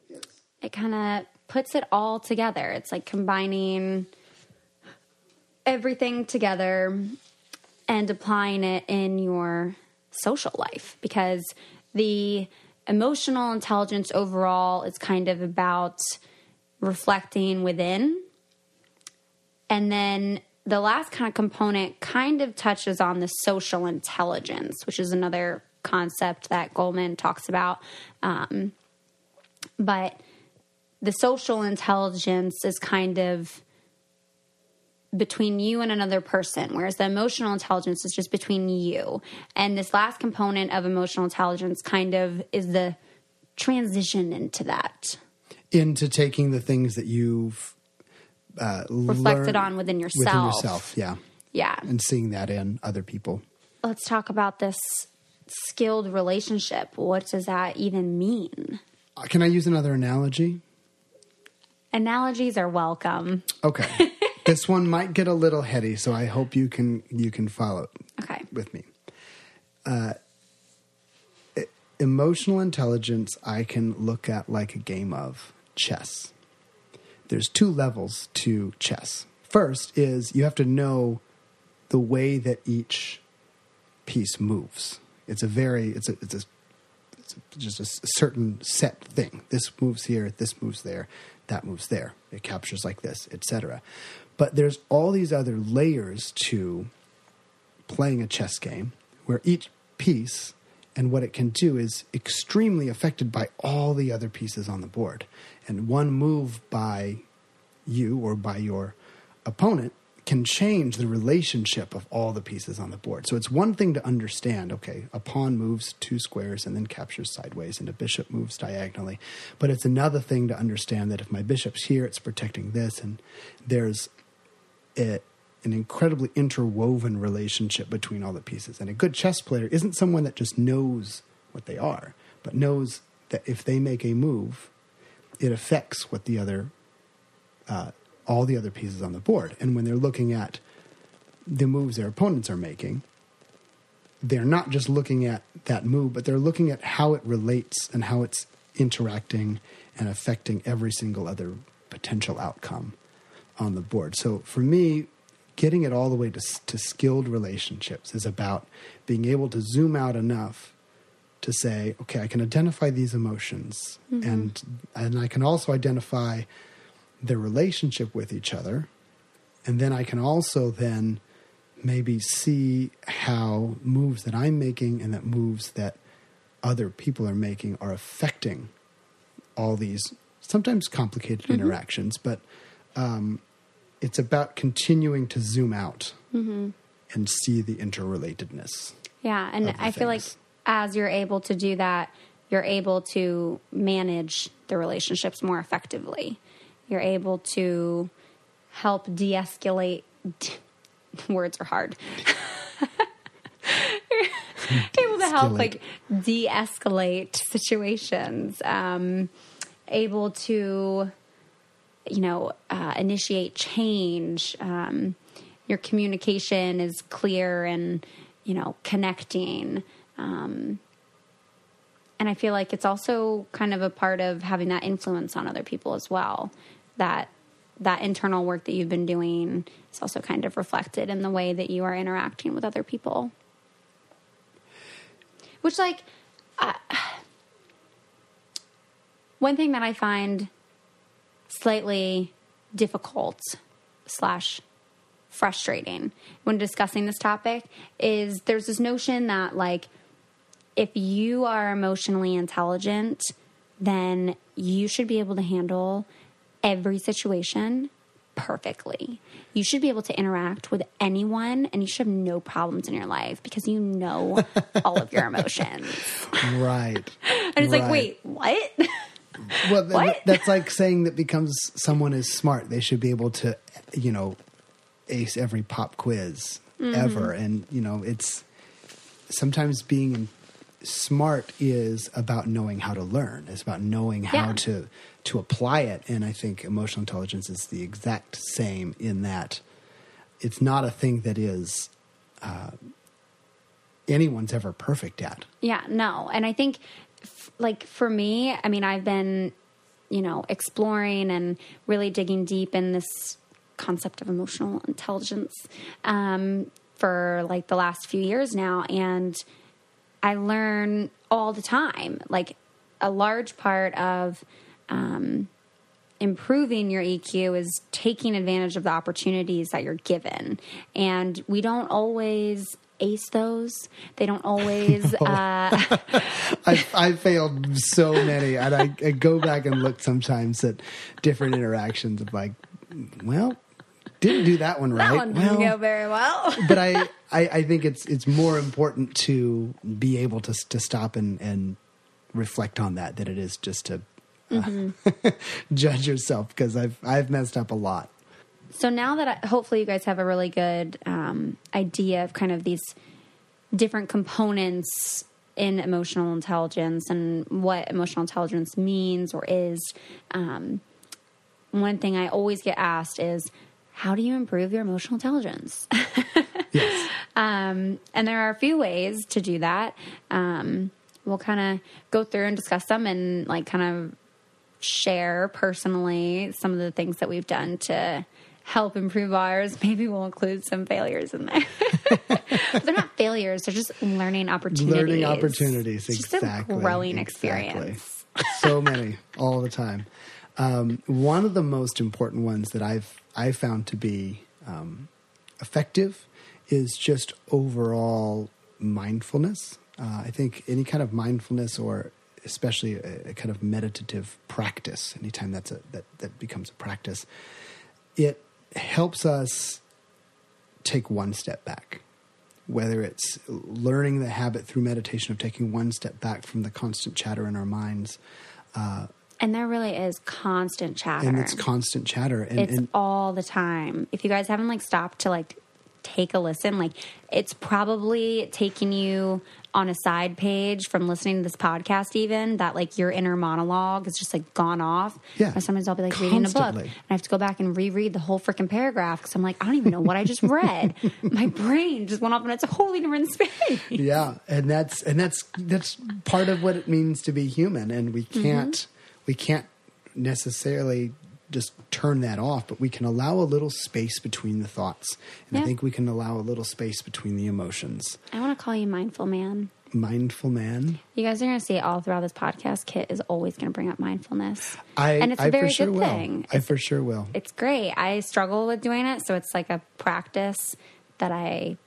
it kind of puts it all together. It's like combining everything together and applying it in your social life because the emotional intelligence overall is kind of about reflecting within. And then the last kind of component kind of touches on the social intelligence, which is another concept that Goleman talks about. Um, but the social intelligence is kind of between you and another person, whereas the emotional intelligence is just between you. And this last component of emotional intelligence kind of is the transition into that, Into taking the things that you've uh, reflected on within yourself. within yourself, yeah, Yeah. and seeing that in other people. Let's talk about this skilled relationship. What does that even mean? Uh, Can I use another analogy? Analogies are welcome. Okay, <laughs> this one might get a little heady, so I hope you can you can follow Okay. with me. Uh, emotional intelligence, I can look at like a game of chess. There's two levels to chess. First is you have to know the way that each piece moves. It's a very it's a it's a it's just a certain set thing. This moves here, this moves there, that moves there. It captures like this, etc. But there's all these other layers to playing a chess game where each piece and what it can do is extremely affected by all the other pieces on the board. And one move by you or by your opponent can change the relationship of all the pieces on the board. So it's one thing to understand, okay, a pawn moves two squares and then captures sideways, and a bishop moves diagonally. But it's another thing to understand that if my bishop's here, it's protecting this, and there's an incredibly interwoven relationship between all the pieces. And a good chess player isn't someone that just knows what they are, but knows that if they make a move, it affects what the other uh, all the other pieces on the board. And when they're looking at the moves their opponents are making, they're not just looking at that move, but they're looking at how it relates and how it's interacting and affecting every single other potential outcome on the board. So for me, getting it all the way to, to skilled relationships is about being able to zoom out enough to say, okay, I can identify these emotions, mm-hmm. and and I can also identify their relationship with each other, and then I can also then maybe see how moves that I'm making and that moves that other people are making are affecting all these sometimes complicated interactions, but um, it's about continuing to zoom out and see the interrelatedness. Yeah, and I feel like as you're able to do that, you're able to manage the relationships more effectively. You're able to help de-escalate. <laughs> words are hard. <laughs> you're able to help like de-escalate situations. Um, able to you know, uh, initiate change. Um, your communication is clear and, you know, connecting. Um, and I feel like it's also kind of a part of having that influence on other people as well. That that internal work that you've been doing is also kind of reflected in the way that you are interacting with other people. Which, like, uh, one thing that I find slightly difficult slash frustrating when discussing this topic is there's this notion that like if you are emotionally intelligent then you should be able to handle every situation perfectly you should be able to interact with anyone and you should have no problems in your life because you know <laughs> all of your emotions Right. and it's like wait what Well, What? that's like saying that becomes someone is smart, they should be able to, you know, ace every pop quiz Mm-hmm. ever. And, you know, it's sometimes being smart is about knowing how to learn. It's about knowing how Yeah. to to apply it. And I think emotional intelligence is the exact same in that it's not a thing that is uh, anyone's ever perfect at. Yeah, no. And I think, f- like, for me, I mean, I've been, you know, exploring and really digging deep in this concept of emotional intelligence um, for like the last few years now. And I learn all the time. Like, a large part of, um, improving your EQ is taking advantage of the opportunities that you're given. And we don't always ace those. They don't always. <laughs> Uh, I I failed so many, and I, I go back and look sometimes at different interactions of like, well, didn't do that one right. that one didn't well, go very well. <laughs> but I, I I think it's it's more important to be able to to stop and and reflect on that than it is just to uh, <laughs> judge yourself because I've I've messed up a lot. So now that I, hopefully you guys have a really good um, idea of kind of these different components in emotional intelligence and what emotional intelligence means or is, um, one thing I always get asked is, how do you improve your emotional intelligence? <laughs> Yes. Um, and there are a few ways to do that. Um, we'll kind of go through and discuss them and like kind of share personally some of the things that we've done to help improve ours. <laughs> Maybe we'll include some failures in there. <laughs> They're not failures; they're just learning opportunities. Learning opportunities, It's exactly. growing exactly. experience. so many all the time. Um, one of the most important ones that I've I found to be um, effective is just overall mindfulness. Uh, I think any kind of mindfulness, or especially a, a kind of meditative practice, anytime that's a that that becomes a practice, it helps us take one step back. Whether it's learning the habit through meditation of taking one step back from the constant chatter in our minds, And there really is constant chatter. and it's constant chatter, and, it's and all the time. If you guys haven't like stopped to like take a listen, like it's probably taking you on a side page from listening to this podcast, even that like your inner monologue is just like gone off. Yeah. Or sometimes I'll be like reading a book and I have to go back and reread the whole freaking paragraph because I'm like, I don't even know what I just read. <laughs> My brain just went off in its a wholly different space. yeah, and that's and that's that's part of what it means to be human, and we Mm-hmm. We can't necessarily just turn that off, but we can allow a little space between the thoughts, and I think we can allow a little space between the emotions. I want to call you mindful man. Mindful man. You guys are going to see it all throughout this podcast. Kitt is always going to bring up mindfulness. I and it's a I very sure good will. thing. I for sure will. it's great. I struggle with doing it, so it's like a practice that I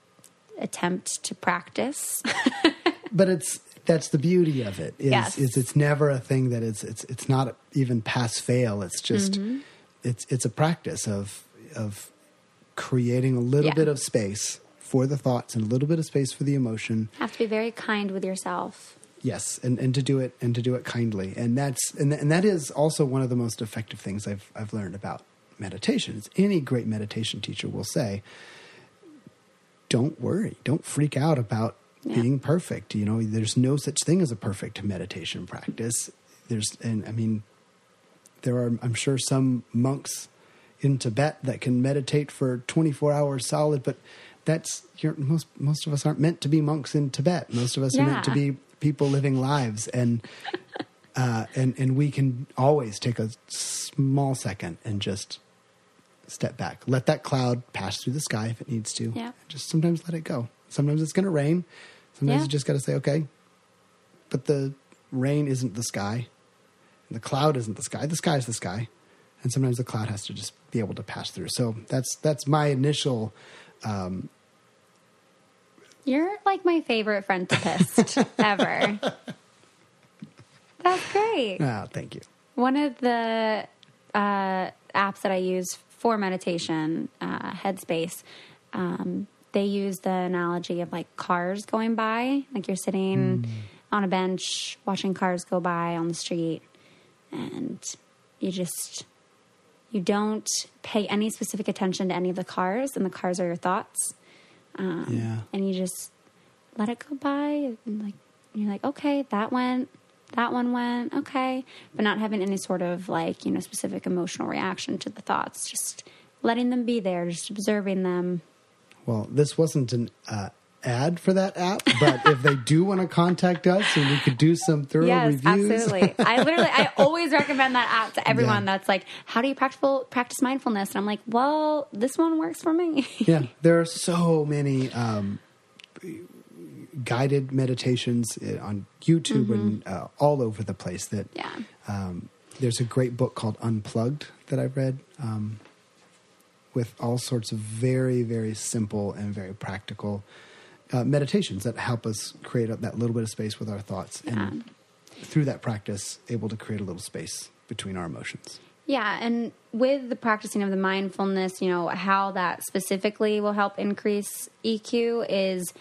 attempt to practice. <laughs> but it's that's the beauty of it is, Yes. is it's never a thing that it's it's it's not even pass fail it's just Mm-hmm. it's it's a practice of of creating a little Yeah. bit of space for the thoughts and a little bit of space for the emotion Have to be very kind with yourself. yes and and to do it and to do it kindly and that's and, and that is also one of the most effective things i've i've learned about meditation It's any great meditation teacher will say don't worry don't freak out about Yeah. being perfect you know there's no such thing as a perfect meditation practice. There's and i mean there are i'm sure some monks in tibet that can meditate for 24 hours solid but that's you're, most most of us aren't meant to be monks in tibet. Most of us are meant to be people living lives and <laughs> uh, and and we can always take a small second and just step back. Let that cloud pass through the sky if it needs to. Yeah. just sometimes let it go sometimes it's going to rain. Sometimes Yeah. you just got to say okay. But the rain isn't the sky. And the cloud isn't the sky. The sky is the sky. And sometimes the cloud has to just be able to pass through. So that's that's my initial You're like my favorite friendtipist <laughs> ever. That's great. ah thank you. One of the uh, apps that I use for meditation, uh, Headspace, um, they use the analogy of like cars going by. Like you're sitting hmm. on a bench watching cars go by on the street, and you just you don't pay any specific attention to any of the cars, and the cars are your thoughts um, yeah and you just let it go by and like you're like okay that went that one went okay but not having any sort of like you know specific emotional reaction to the thoughts just letting them be there, just observing them. Well, this wasn't an uh, ad for that app, but if they do want to contact us and we could do some thorough yes, reviews. absolutely. I literally, I always recommend that app to everyone. Yeah. That's like, how do you practical practice mindfulness? And I'm like, well, this one works for me. yeah, <laughs> there are so many um, guided meditations uh, on YouTube and uh, all over the place. That Mm-hmm. Yeah. um, there's a great book called Unplugged that I've read um, with all sorts of very very simple and very practical uh, meditations that help us create a, that little bit of space with our thoughts and through that practice able to create a little space between our emotions. Yeah, and with the practicing of the mindfulness, you know, how that specifically will help increase EQ is,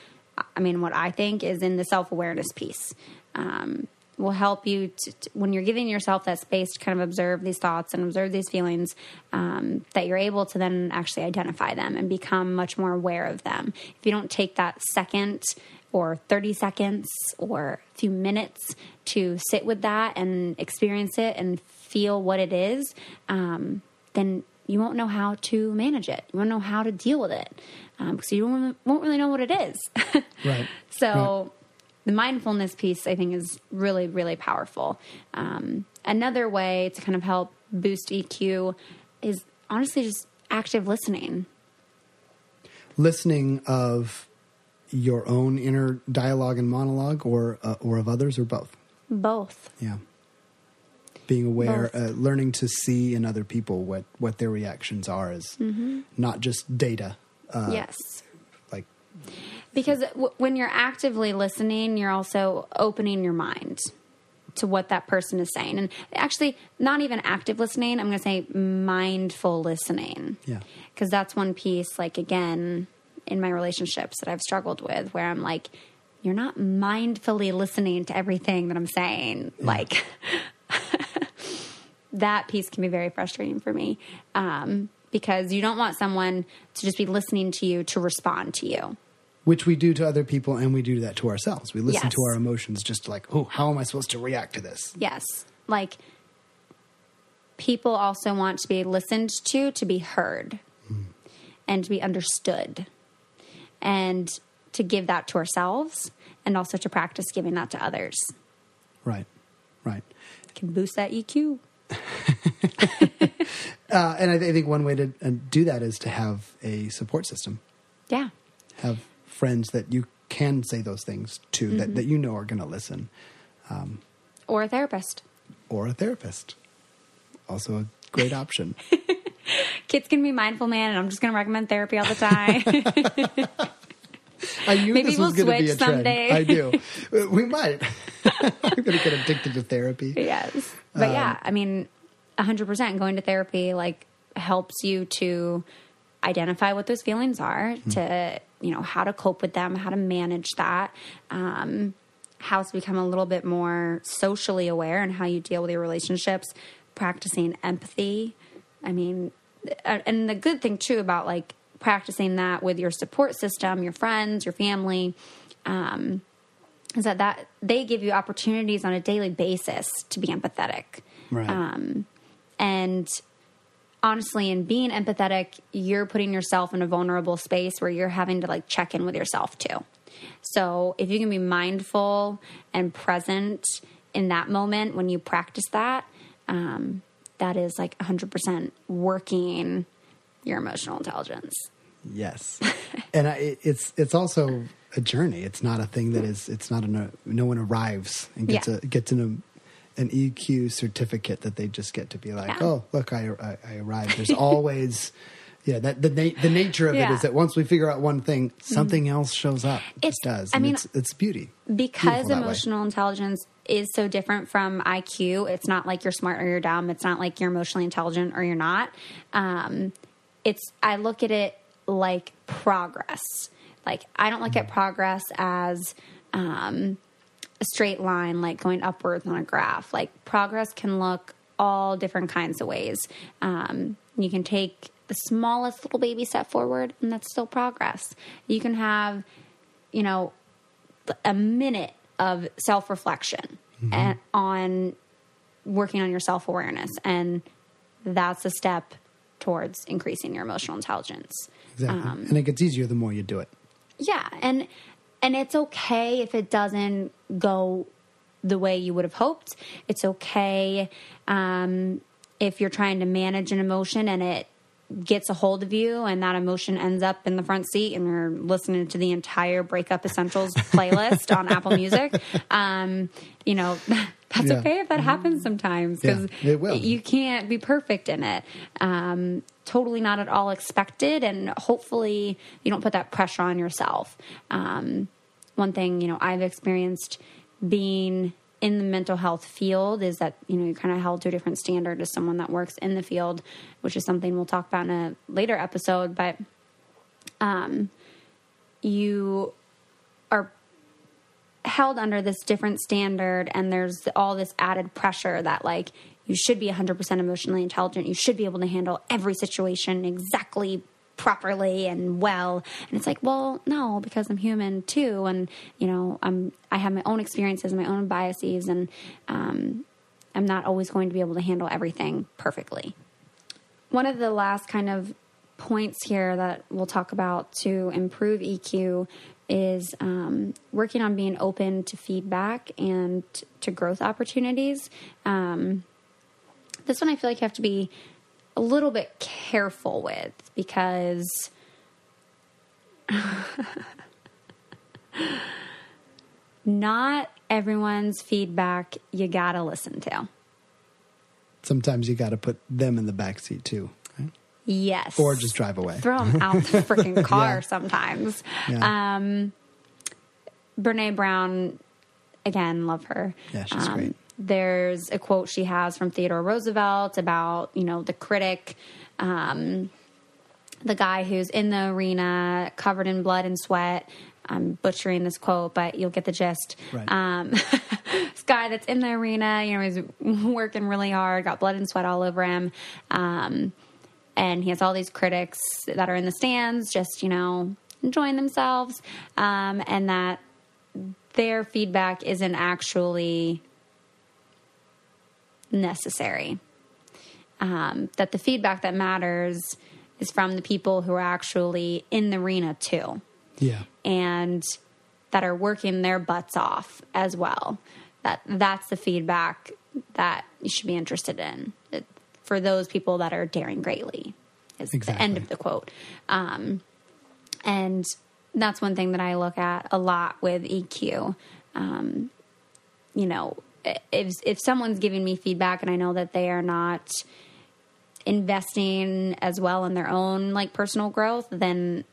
I mean, what I think is in the self awareness piece. Um, will help you to, to- when you're giving yourself that space to kind of observe these thoughts and observe these feelings, um, that you're able to then actually identify them and become much more aware of them. If you don't take that second or 30 seconds or a few minutes to sit with that and experience it and feel what it is, um, then you won't know how to manage it. You won't know how to deal with it um, because you won't, won't really know what it is. <laughs> Right. So the mindfulness piece, I think, is really, really powerful. Um, another way to kind of help boost EQ is honestly just active listening. listening of your own inner dialogue and monologue or uh, or of others or both Both. yeah being aware uh, learning to see in other people what what their reactions are is not just data uh, yes. Because w- when you're actively listening, you're also opening your mind to what that person is saying. And actually, not even active listening, I'm going to say mindful listening. yeah because that's one piece like again in my relationships that i've struggled with where i'm like you're not mindfully listening to everything that i'm saying like <laughs> that piece can be very frustrating for me um, because you don't want someone to just be listening to you to respond to you. Which we do to other people and we do that to ourselves. We listen Yes. to our emotions just like oh how am i supposed to react to this? Yes. Like people also want to be listened to to be heard and to be understood and to give that to ourselves and also to practice giving that to others. Right. Right. Can boost that eq <laughs> uh, and I, th- I think one way to uh, do that is to have a support system. Yeah. Have friends that you can say those things to Mm-hmm. that, that you know are going to listen or a therapist. or a therapist. Also a great option. <laughs> Kids can be mindful man and i'm just going to recommend therapy all the time. <laughs> I knew Maybe this was we'll going to be a switch trend. someday. i do. <laughs> We might. I'm going to get addicted to therapy. Yes. But yeah i mean 100% going to therapy like helps you to identify what those feelings are to you know how to cope with them how to manage that um, how to become a little bit more socially aware and how you deal with your relationships practicing empathy. I mean uh, and the good thing too about like practicing that with your support system your friends your family um, is that that they give you opportunities on a daily basis to be empathetic. Right. Um, and honestly in being empathetic you're putting yourself in a vulnerable space where you're having to like check in with yourself too. So if you can be mindful and present in that moment when you practice that um, that is like 100% working your emotional intelligence. Yes. <laughs> And I, it's it's also a journey. It's not a thing that is it's not a no one arrives and gets Yeah. a gets an an EQ certificate that they just get to be like, Yeah. oh, look, I, I, I arrived. There's <laughs> always, yeah, that the na- the nature of it Yeah. Mm-hmm. that once we figure out one thing, something else shows up. It It's- does. I and mean, it's, it's beauty. because Beautiful emotional intelligence is so different from IQ. It's not like you're smart or you're dumb. It's not like you're emotionally intelligent or you're not. Um, it's I look at it like progress. Like I don't look at progress as um, a straight line, like going upwards on a graph. Like progress can look all different kinds of ways. Um, you can take the smallest little baby step forward, and that's still progress. You can have, you know, a minute of self reflection Mm-hmm. on working on your self awareness. And that's a step towards increasing your emotional intelligence. Exactly. Um, and it gets easier the more you do it. Yeah, and and it's okay if it doesn't go the way you would have hoped. It's okay um, if you're trying to manage an emotion and it gets a hold of you and that emotion ends up in the front seat and you're listening to the entire breakup essentials playlist on apple music <laughs> um, you know that's Yeah. okay if that happens sometimes because Yeah, it will. you can't be perfect in it um, totally not at all expected and hopefully you don't put that pressure on yourself um, one thing you know i've experienced being in the mental health field is that you know you're kind of held to a different standard as someone that works in the field which is something we'll talk about in a later episode but um, you are held under this different standard and there's all this added pressure that like you should be 100% emotionally intelligent. You should be able to handle every situation exactly properly and well. And it's like well no because i'm human too and you know i'm i have my own experiences my own biases and um, i'm not always going to be able to handle everything perfectly. One of the last kind of points here that we'll talk about to improve EQ is um, working on being open to feedback and to growth opportunities. Um, this one I feel like you have to be a little bit careful with because <laughs> not everyone's feedback you gotta listen to. Sometimes you got to put them in the back seat too? Yes. or just drive away. throw them out the <laughs> freaking car Yeah. sometimes. Yeah. Um, Brene Brown, again, love her. Yeah, she's Um, great. There's a quote she has from Theodore Roosevelt about, you know, the critic, um, the guy who's in the arena covered in blood and sweat. I'm butchering this quote, but you'll get the gist. Right. Um, <laughs> this guy that's in the arena, you know, he's working really hard, got blood and sweat all over him. Um, and he has all these critics that are in the stands just you know enjoying themselves um, and that their feedback isn't actually necessary um, that the feedback that matters is from the people who are actually in the arena too Yeah. and that are working their butts off as well. That that's the feedback that you should be interested in It- for those people that are daring greatly. Is the end of the quote. Um, and that's one thing that I look at a lot with EQ. Um, you know, if if someone's giving me feedback and I know that they are not investing as well in their own like personal growth, then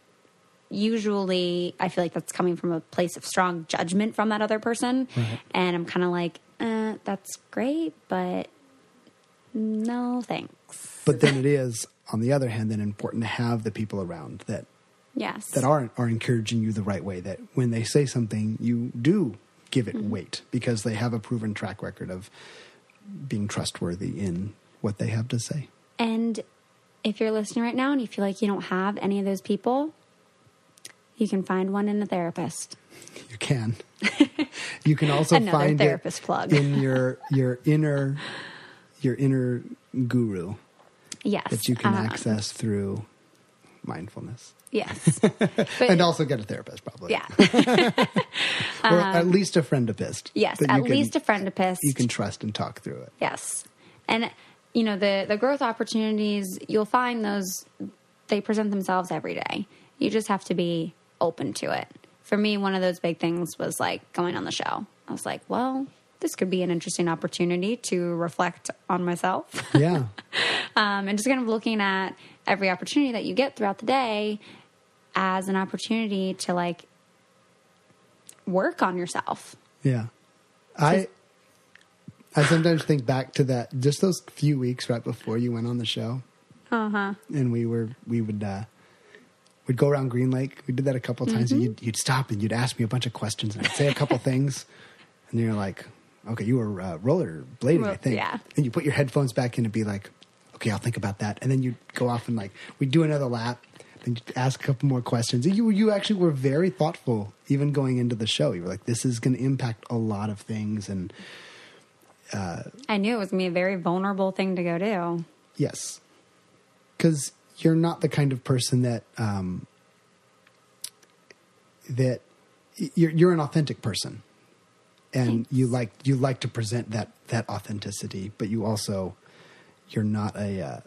usually I feel like that's coming from a place of strong judgment from that other person. And I'm kind of like, uh, that's great, but no thanks. But then it is, on the other hand, then important to have the people around that Yes. that are are encouraging you the right way. That when they say something, you do give it Mm-hmm. weight because they have a proven track record of being trustworthy in what they have to say. And if you're listening right now and you feel like you don't have any of those people, you can find one in a therapist. <laughs> You can. you can also <laughs> Another find therapist plug. in your your inner your inner guru Yes. that you can um, access through mindfulness. Yes. <laughs> But, and also get a therapist, probably. yeah. <laughs> <laughs> or at least a friendapist. Yes. At can- least a friendapist. you can trust and talk through it. Yes. And you know, the the growth opportunities, you'll find those they present themselves every day. You just have to be open to it. For me, one of those big things was like going on the show. I was like, well, this could be an interesting opportunity to reflect on myself. <laughs> Yeah. um, and just kind of looking at every opportunity that you get throughout the day as an opportunity to like work on yourself. Yeah. I I sometimes think back to that just those few weeks right before you went on the show. Uh-huh. And we were we would uh we'd go around Green Lake. We did that a couple times and you'd you'd stop and you'd ask me a bunch of questions and I'd say a couple <laughs> things and you're like, "Okay, you were uh, roller blading, I think." yeah. And you put your headphones back in and be like, "Okay, I'll think about that." And then you'd go off and like we'd do another lap then you'd ask a couple more questions. You you actually were very thoughtful even going into the show. You were like, "This is going to impact a lot of things." And I knew it was going to be a very vulnerable thing to go do. Yes. because you're not the kind of person that um, that you're you're an authentic person, and you like you like to present that that authenticity, but you also you're not a uh,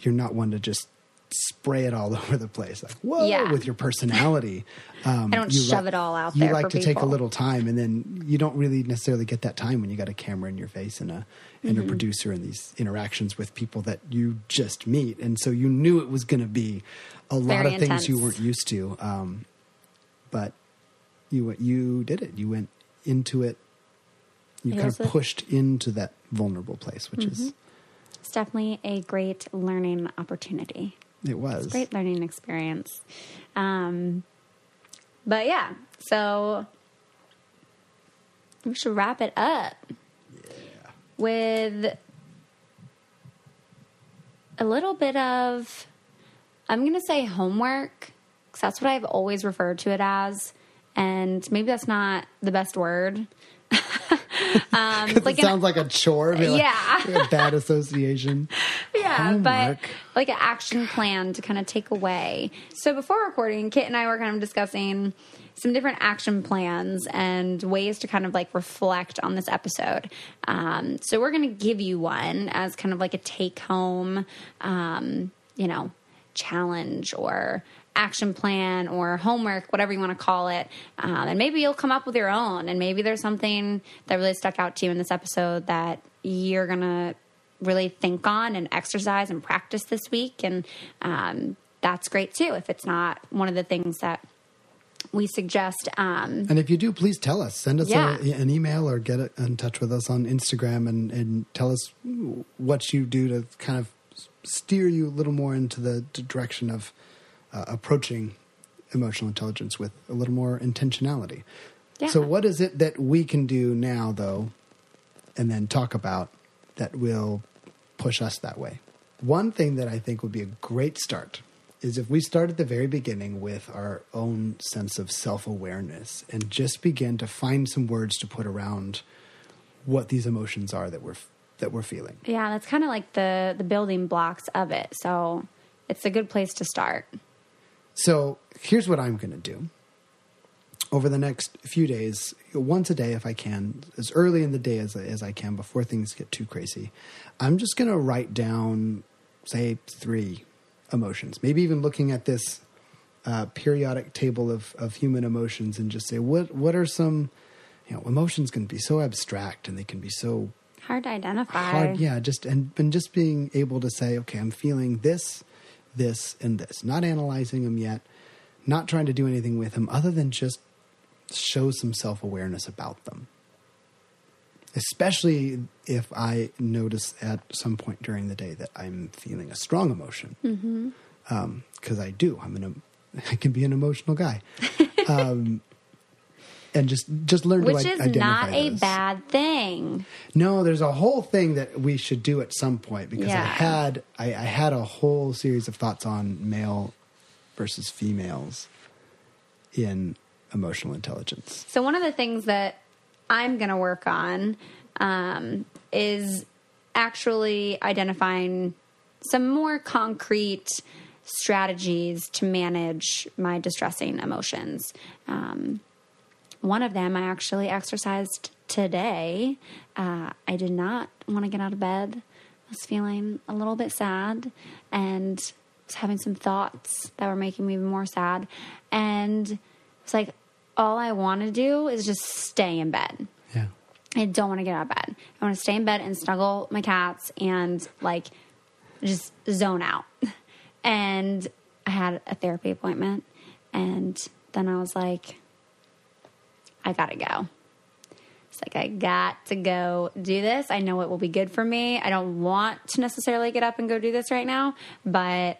you're not one to just spray it all <laughs> over the place. Like whoa Yeah. with your personality. <laughs> Um, I don't you shove like- it all out you like to take a little time and then you don't really necessarily get that time when you got a camera in your face and a and Mm-hmm. a producer and these interactions with people that you just meet. And so you knew it was going to be a lot Very of things you weren't used to. Um, but you you did it. You went into it you It kind of pushed into that vulnerable place which Mm-hmm. is It's definitely a great learning opportunity. it was a Great learning experience. Um, but yeah, so we should wrap it up with a little bit of, I'm going to say homework, because that's what I've always referred to it as. And maybe that's not the best word. <laughs> um, it like an- sounds like a chore like- Yeah. <laughs> a bad association <laughs> yeah, but like an action plan to kind of take away. So before recording, Kitt and I were kind of discussing some different action plans and ways to kind of like reflect on this episode. Um, so we're going to give you one as kind of like a take home, um, you know, challenge or action plan or homework, whatever you want to call it. Um, and maybe you'll come up with your own. And maybe there's something that really stuck out to you in this episode that you're going to really think on and exercise and practice this week. And um, that's great too, if it's not one of the things that we suggest. Um, And if you do, please tell us. Send us Yeah. a, an email or get in touch with us on Instagram and, and tell us what you do to kind of steer you a little more into the direction of uh, approaching emotional intelligence with a little more intentionality. Yeah. So, what is it that we can do now, though, and then talk about that will push us that way? One thing that I think would be a great start is if we start at the very beginning with our own sense of self awareness and just begin to find some words to put around what these emotions are that we're that we're feeling. yeah, that's kind of like the, the building blocks of it. So it's a good place to start. So here's what I'm going to do. Over the next few days, once a day if I can, as early in the day as, as I can before things get too crazy, I'm just going to write down, say, three emotions. Maybe even looking at this uh, periodic table of, of human emotions and just say, what, what are some, you know, emotions can be so abstract and they can be so Hard to identify. hard yeah just and, and just being able to say okay i'm feeling this this and this. Not analyzing them yet not trying to do anything with them other than just show some self-awareness about them. Especially if i notice at some point during the day that i'm feeling a strong emotion. Because i do. I'm an <laughs> i can be an emotional guy. <laughs> Um, and just just learn Which to is identify not a those. bad thing. No, there's a whole thing that we should do at some point because I had I, I had a whole series of thoughts on male versus females in emotional intelligence. So one of the things that I'm going to work on um, is actually identifying some more concrete strategies to manage my distressing emotions. Um, one of them I actually exercised today. Uh, I did not want to get out of bed. I was feeling a little bit sad and was having some thoughts that were making me even more sad. And it's like, all I want to do is just stay in bed. Yeah. I don't want to get out of bed. I want to stay in bed and snuggle my cats and like just zone out. <laughs> And I had a therapy appointment, and then I was like, I gotta go. It's like, I got to go do this. I know it will be good for me. I don't want to necessarily get up and go do this right now, but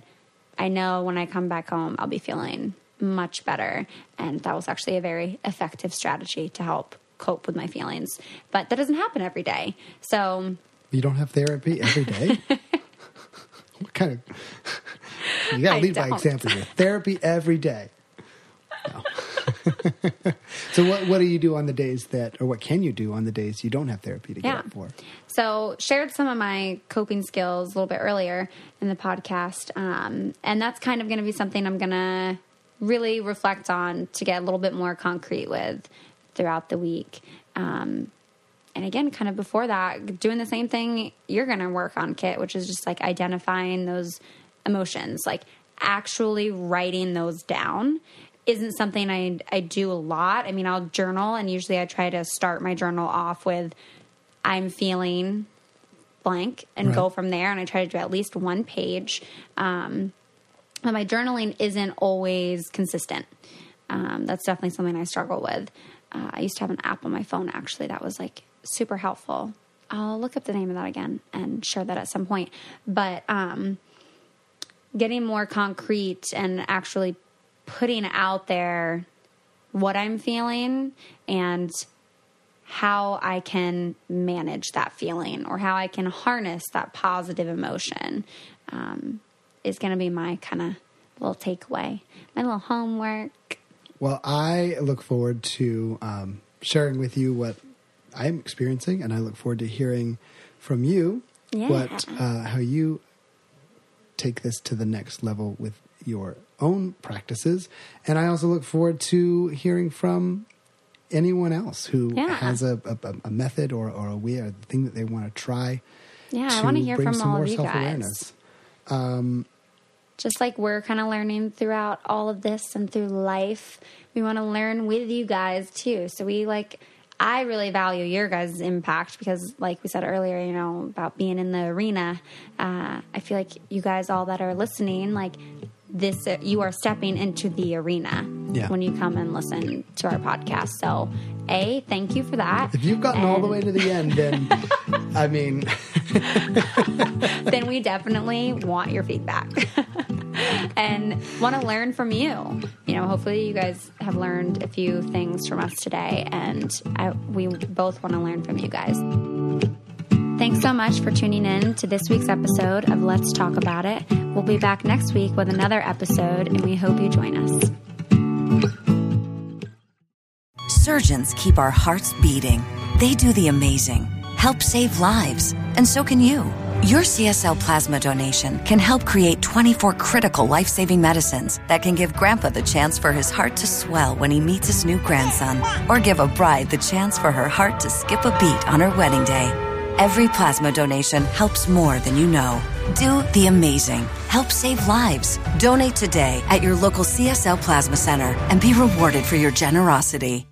I know when I come back home, I'll be feeling much better. And that was actually a very effective strategy to help cope with my feelings. But that doesn't happen every day. So, You don't have therapy every day? <laughs> what kind of You gotta I lead by don't. example here. Therapy every day. No. <laughs> <laughs> So what what do you do on the days that, or what can you do on the days you don't have therapy to get up for? So, shared some of my coping skills a little bit earlier in the podcast. Um, and that's kind of going to be something I'm going to really reflect on to get a little bit more concrete with throughout the week. Um, and again, kind of before that, doing the same thing you're going to work on, Kitt, which is just like identifying those emotions, like actually writing those down. Isn't something I I do a lot. I mean, I'll journal, and usually I try to start my journal off with I'm feeling blank and Right. go from there. And I try to do at least one page. Um, but my journaling isn't always consistent. Um, that's definitely something I struggle with. Uh, I used to have an app on my phone actually that was like super helpful. I'll look up the name of that again and share that at some point. But um, getting more concrete and actually putting out there what I'm feeling and how I can manage that feeling or how I can harness that positive emotion um, is going to be my kind of little takeaway, my little homework. Well, I look forward to um, sharing with you what I'm experiencing, and I look forward to hearing from you Yeah. what uh, how you take this to the next level with your own practices, and I also look forward to hearing from anyone else who Yeah. has a, a, a method or, or a way or thing that they want to try. Yeah, I want to hear from all of you guys. self-awareness. Just like we're kind of learning throughout all of this and through life, we want to learn with you guys too. So we like, I really value your guys' impact because, like we said earlier, you know, about being in the arena. Uh, I feel like you guys, all that are listening, like this, you are stepping into the arena Yeah. when you come and listen to our podcast. So, A, thank you for that. If you've gotten all the way to the end, then <laughs> I mean, <laughs> <laughs> then we definitely want your feedback and want to learn from you. You know, hopefully you guys have learned a few things from us today, and I, we both want to learn from you guys. Thanks so much for tuning in to this week's episode of Let's Talk About It. We'll be back next week with another episode, and we hope you join us. Surgeons keep our hearts beating. They do the amazing, help save lives, and so can you. Your CSL plasma donation can help create 24 critical life saving medicines that can give Grandpa the chance for his heart to swell when he meets his new grandson, or give a bride the chance for her heart to skip a beat on her wedding day. Every plasma donation helps more than you know. Do the amazing. Help save lives. Donate today at your local CSL Plasma Center and be rewarded for your generosity.